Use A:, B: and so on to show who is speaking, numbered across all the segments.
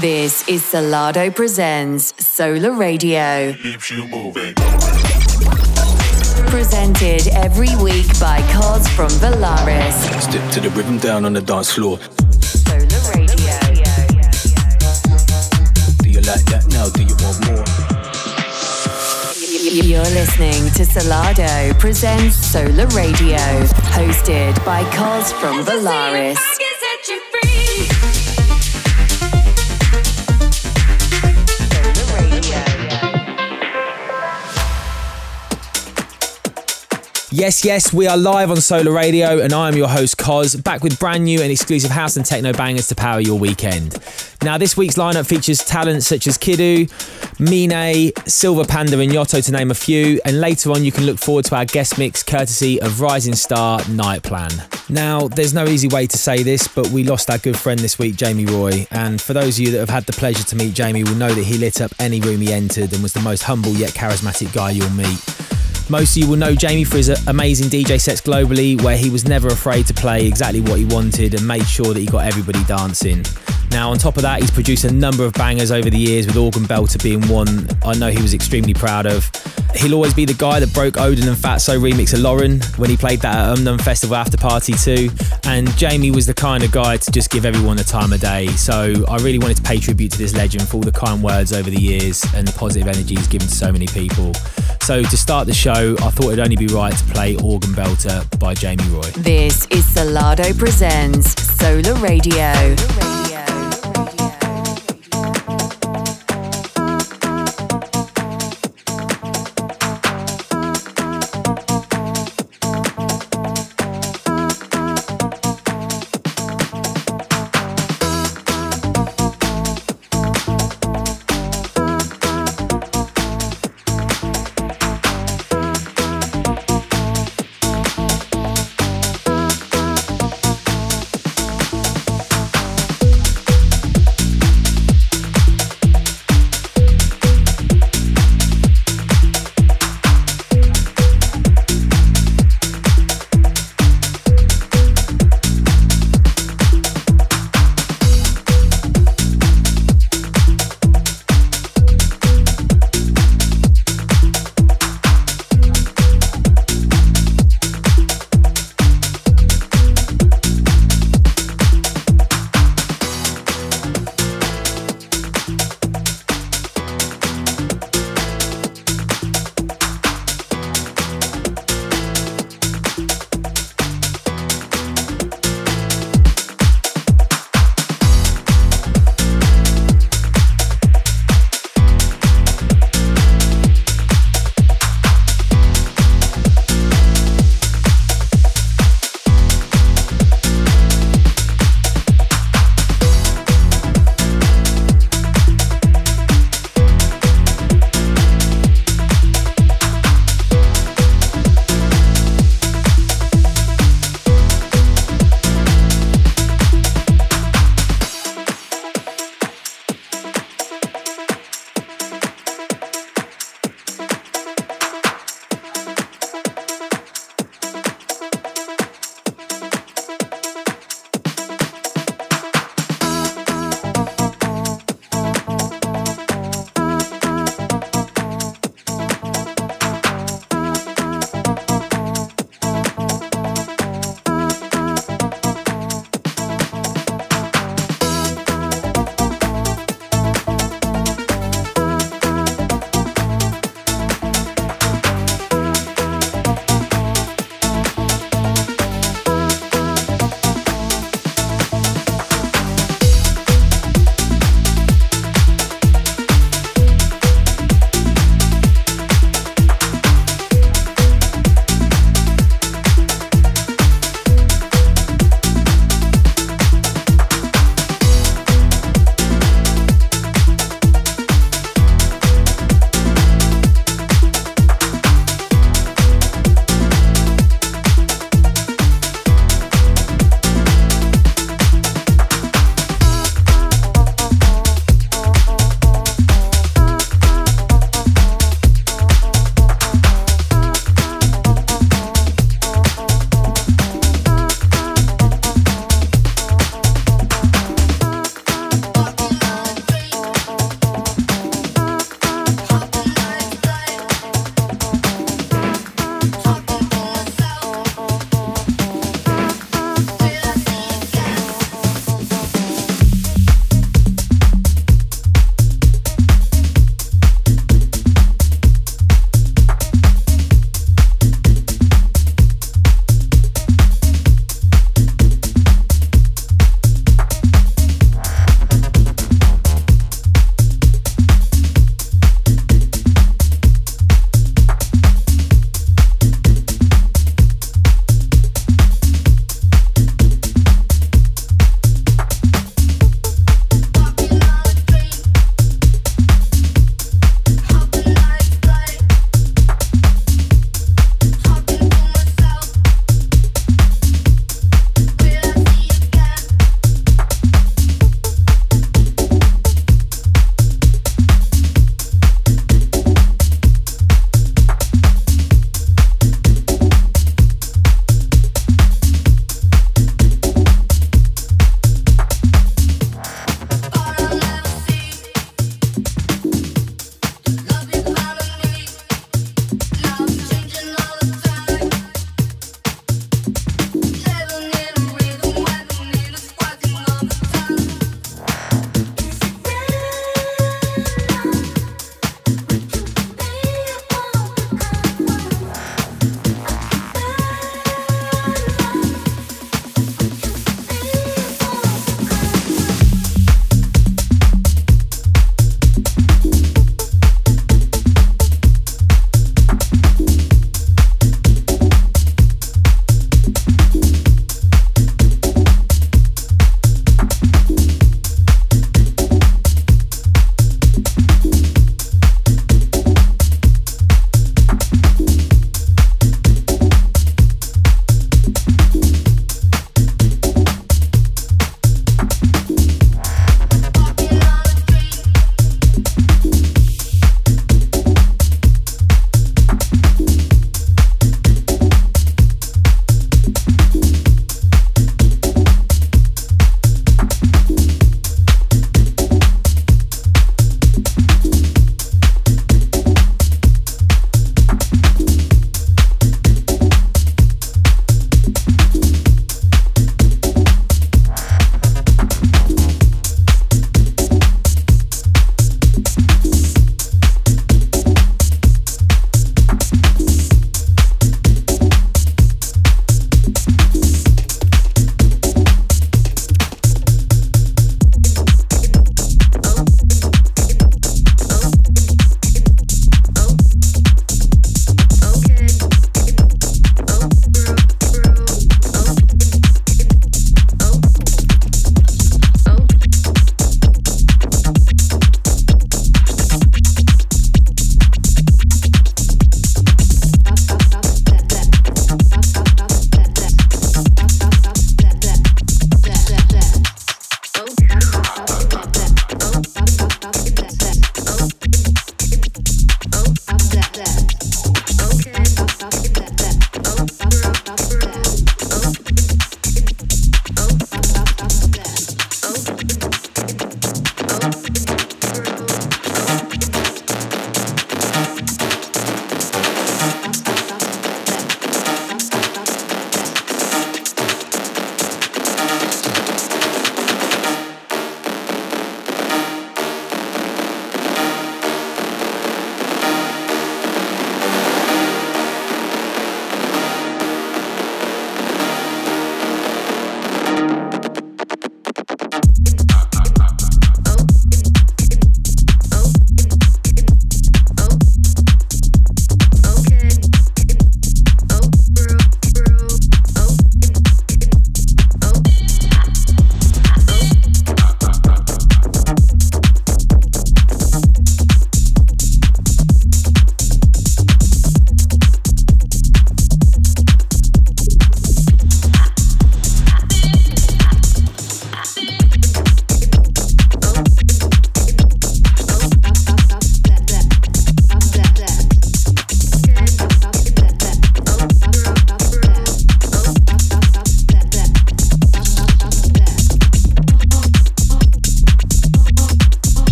A: This is Solardo Presents Solar Radio.
B: Keeps you moving.
A: Presented every week by Cos from Valaris.
C: Step to the rhythm down on the dance floor.
A: Solar Radio.
C: Do you like that now? Do you want more?
A: You're listening to Solardo Presents Solar Radio. Hosted by Cos from Valaris.
D: Yes, yes, we are live on Solar Radio, and I am your host, Cos, back with brand new and exclusive house and techno bangers to power your weekend. Now, this week's lineup features talents such as Kidu, Mine, Silver Panda, and Yotto, to name a few, and later on, you can look forward to our guest mix courtesy of Rising Star Night Plan. Now, there's no easy way to say this, but we lost our good friend this week, Jamie Roy, and for those of you that have had the pleasure to meet Jamie will know that he lit up any room he entered and was the most humble yet charismatic guy you'll meet. Most of you will know Jamie for his amazing DJ sets globally, where he was never afraid to play exactly what he wanted and made sure that he got everybody dancing. Now, on top of that, he's produced a number of bangers over the years, with Organ Belter being one I know he was extremely proud of. He'll always be the guy that broke ODEN and Fatzo remix of Lauren when he played that at Umnum Festival after party too. And Jamie was the kind of guy to just give everyone the time of day. So I really wanted to pay tribute to this legend for all the kind words over the years and the positive energy he's given to so many people. So to start the show, I thought it'd only be right to play Organ Belter by Jamie Roy.
A: This is Solardo Presents Solar Radio.
B: Keeps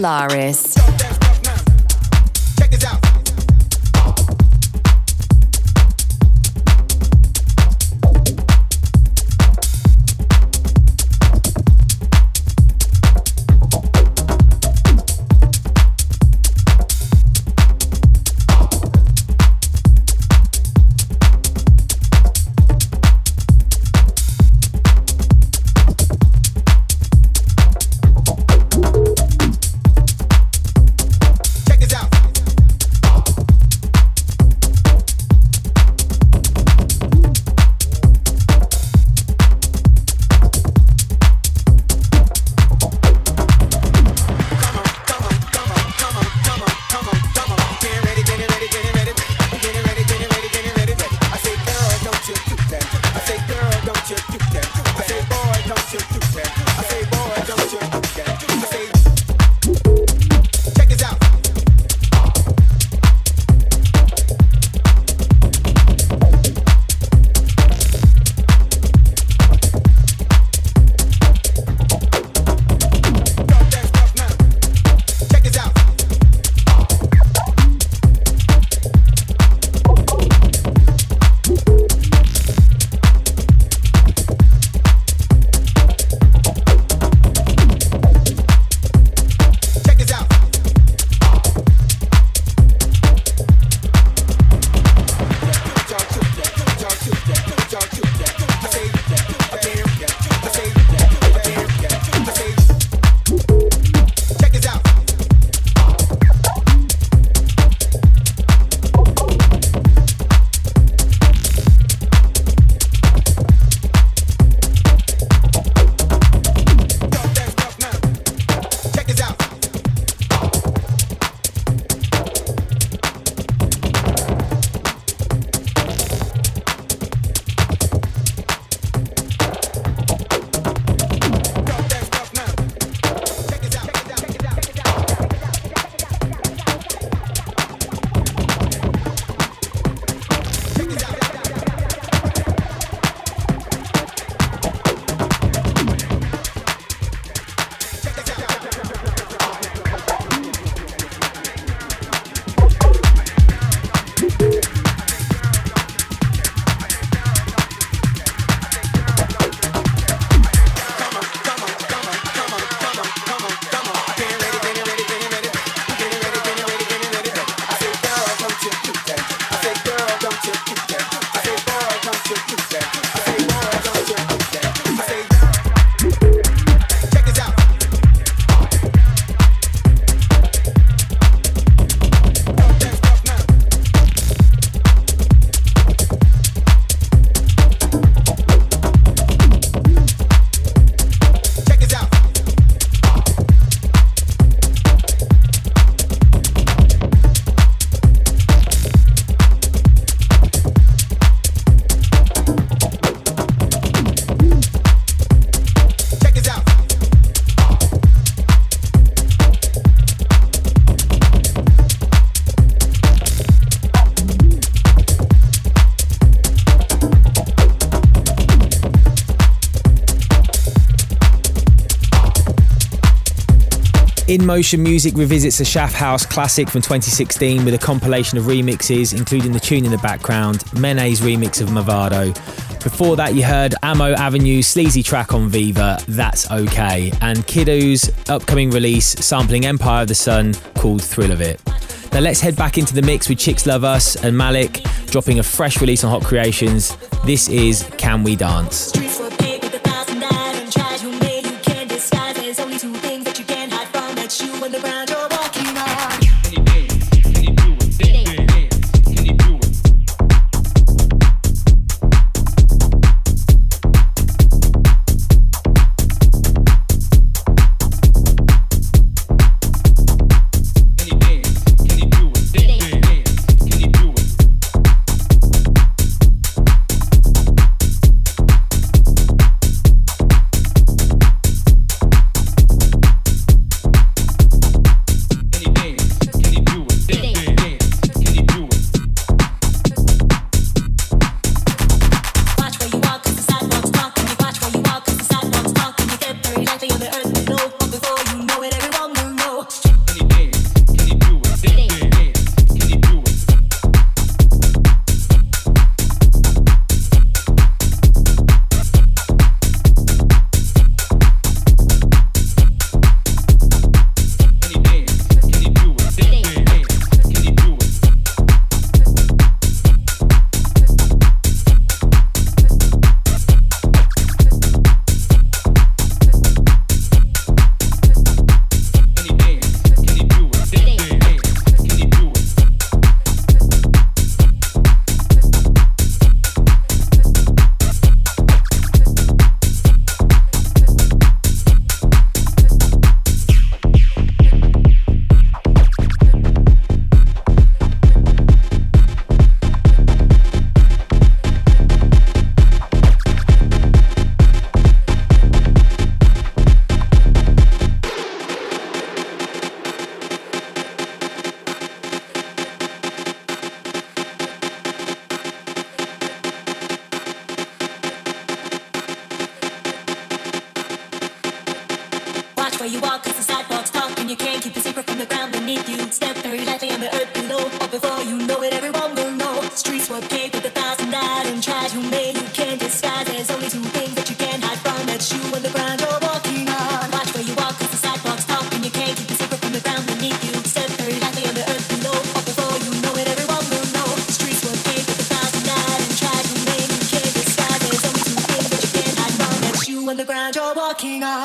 A: Polaris.
E: In Motion Music revisits a Shaft House classic from 2016 with a compilation of remixes, including the tune in the background, Mene's remix of Mavado. Before that, you heard Ammo Avenue's sleazy track on Viva, That's Okay, and Kiddo's upcoming release sampling Empire of the Sun called Thrill of It. Now let's head back into the mix with Chicks Luv Us and Malik dropping a fresh release on Hot Creations. This is Can We Dance?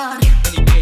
E: amor.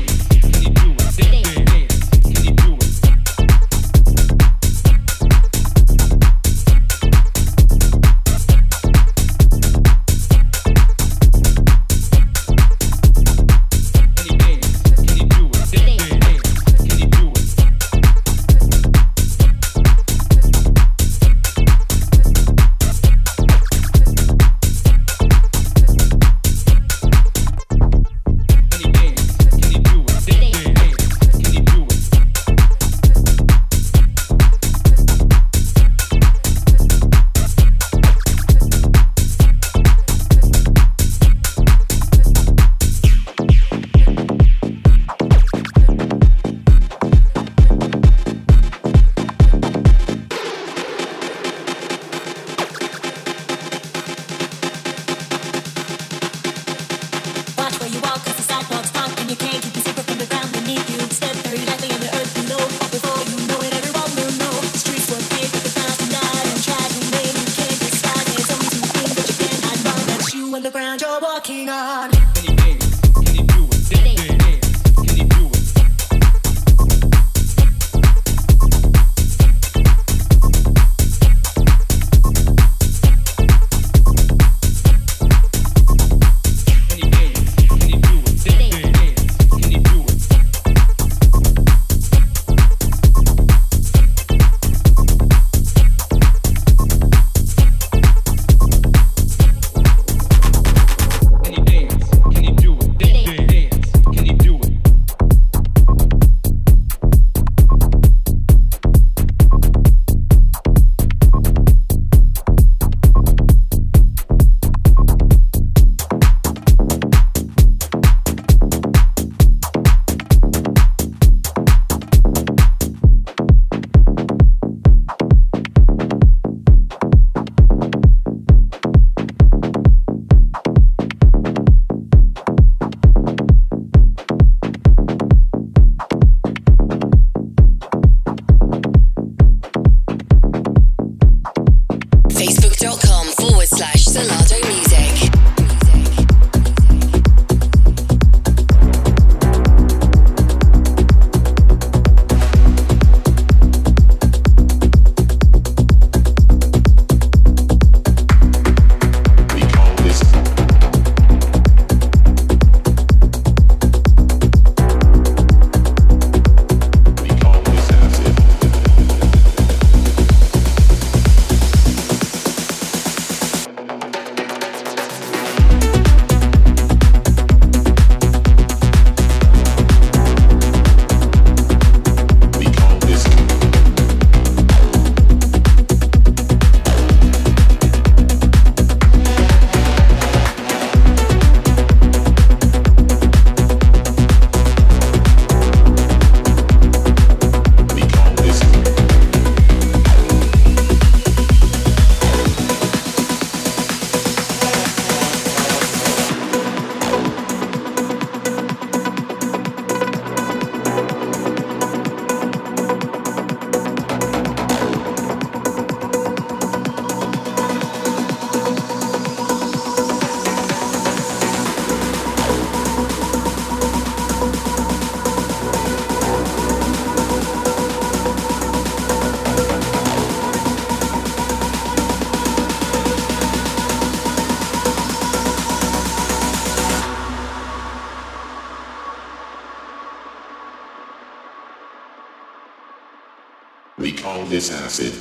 B: This acid.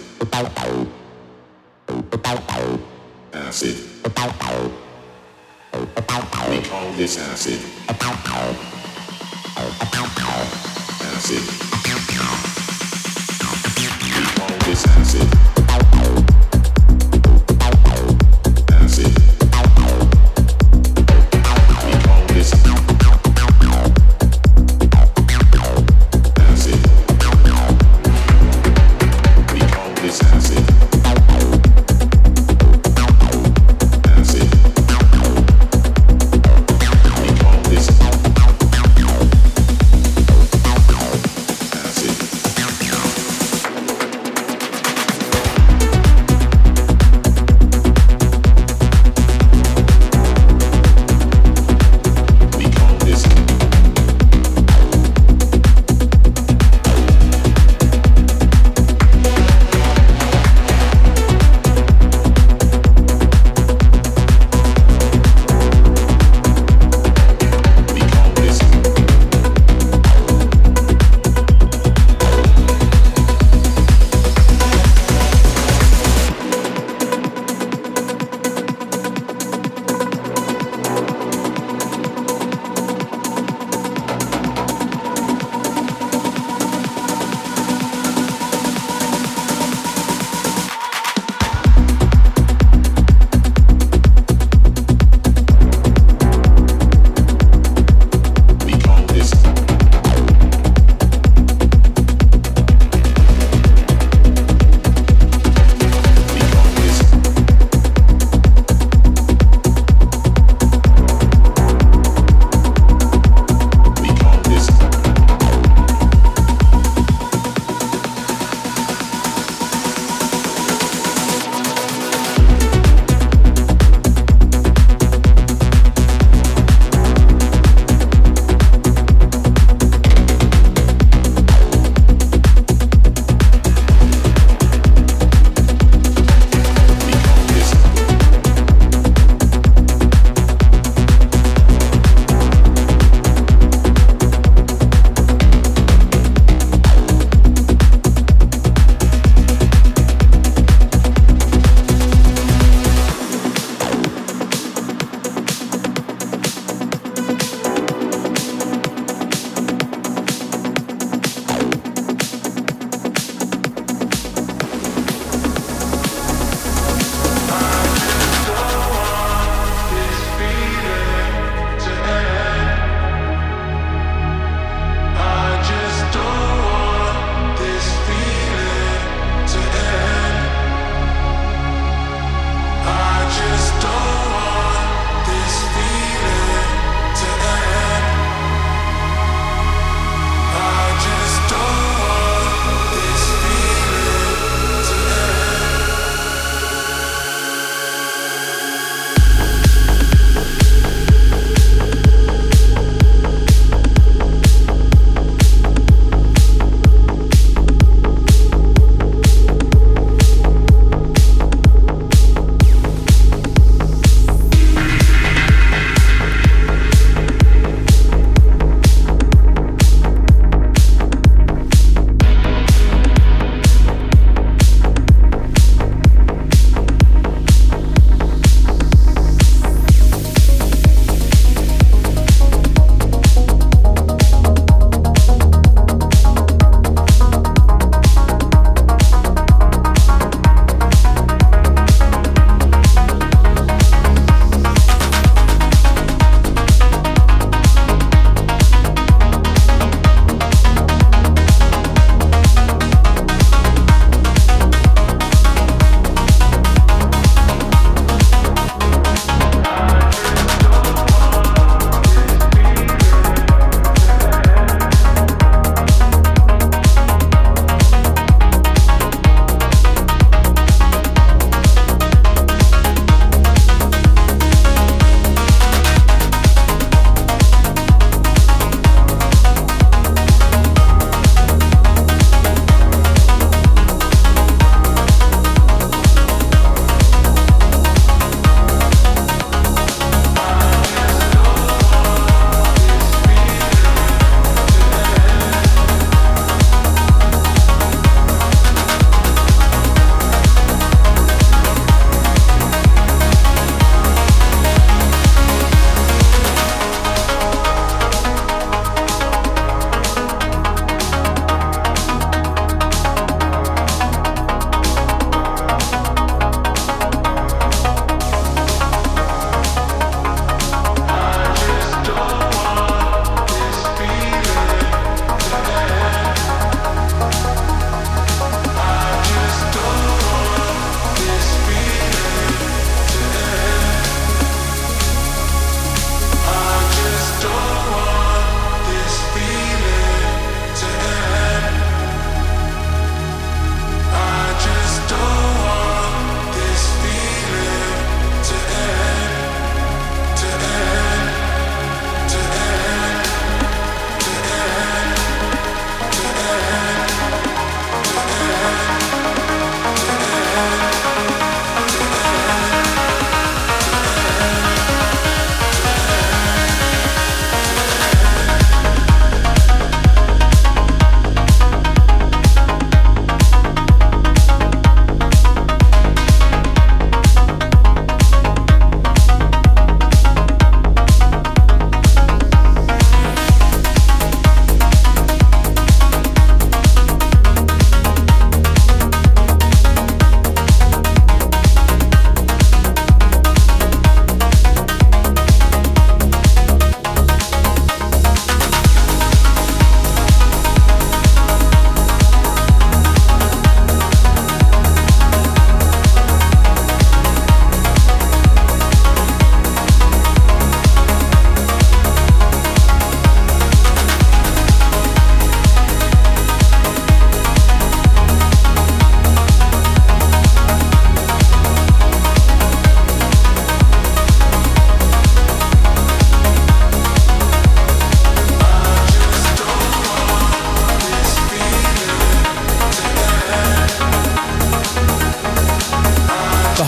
B: Acid. We call this acid. Acid. We call this acid.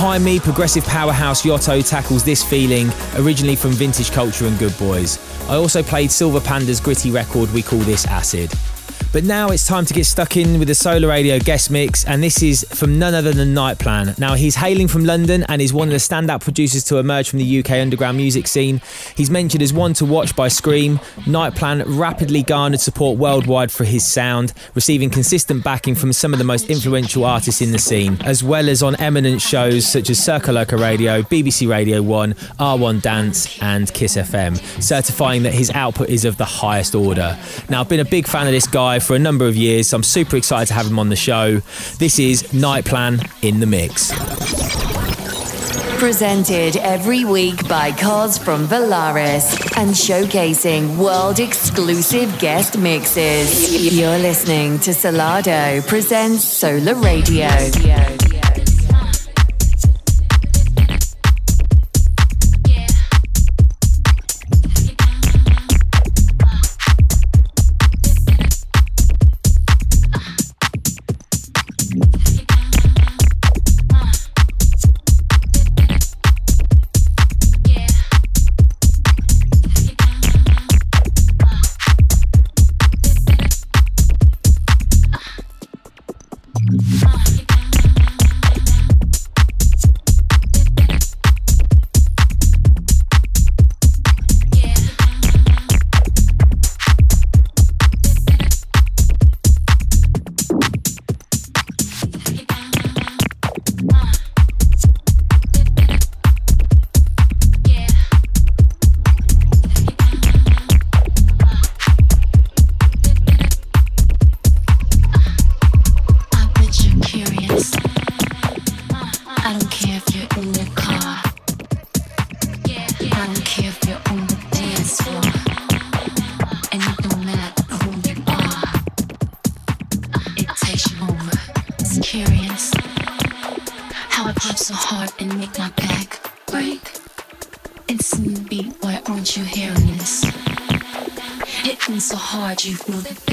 D: Behind me, progressive powerhouse Yotto tackles this feeling, originally from Vintage Culture and Good Boys. I also played Silver Panda's gritty record, we call this Acid. But now it's time to get stuck in with the Solar Radio guest mix, and this is from none other than Nightplan. Now, he's hailing from London and is one of the standout producers to emerge from the UK underground music scene. He's mentioned as one to watch by Skream. Nightplan rapidly garnered support worldwide for his sound, receiving consistent backing from some of the most influential artists in the scene, as well as on eminent shows such as Circoloco Radio, BBC Radio 1, R1 Dance, and Kiss FM, certifying that his output is of the highest order. Now, I've been a big fan of this guy for a number of years, so I'm super excited to have him on the show. This is Night Plan in the Mix.
A: Presented every week by Cos from Valaris and showcasing world exclusive guest mixes. You're listening to Solardo presents Solar Radio.
F: Rádio Clube.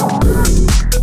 F: You.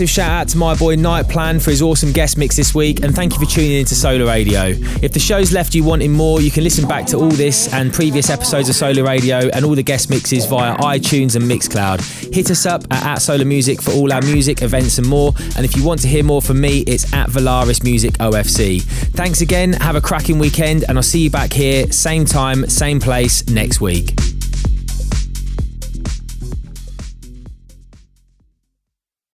D: Massive shout out to my boy Night Plan for his awesome guest mix this week, and thank you for tuning into Solar Radio. If the show's left you wanting more, you can listen back to all this and previous episodes of Solar Radio and all the guest mixes via iTunes and Mixcloud. Hit us up at, at Solar Music for all our music, events, and more. And if you want to hear more from me, it's at Valaris Music OFC. Thanks again, have a cracking weekend, and I'll see you back here, same time, same place next week.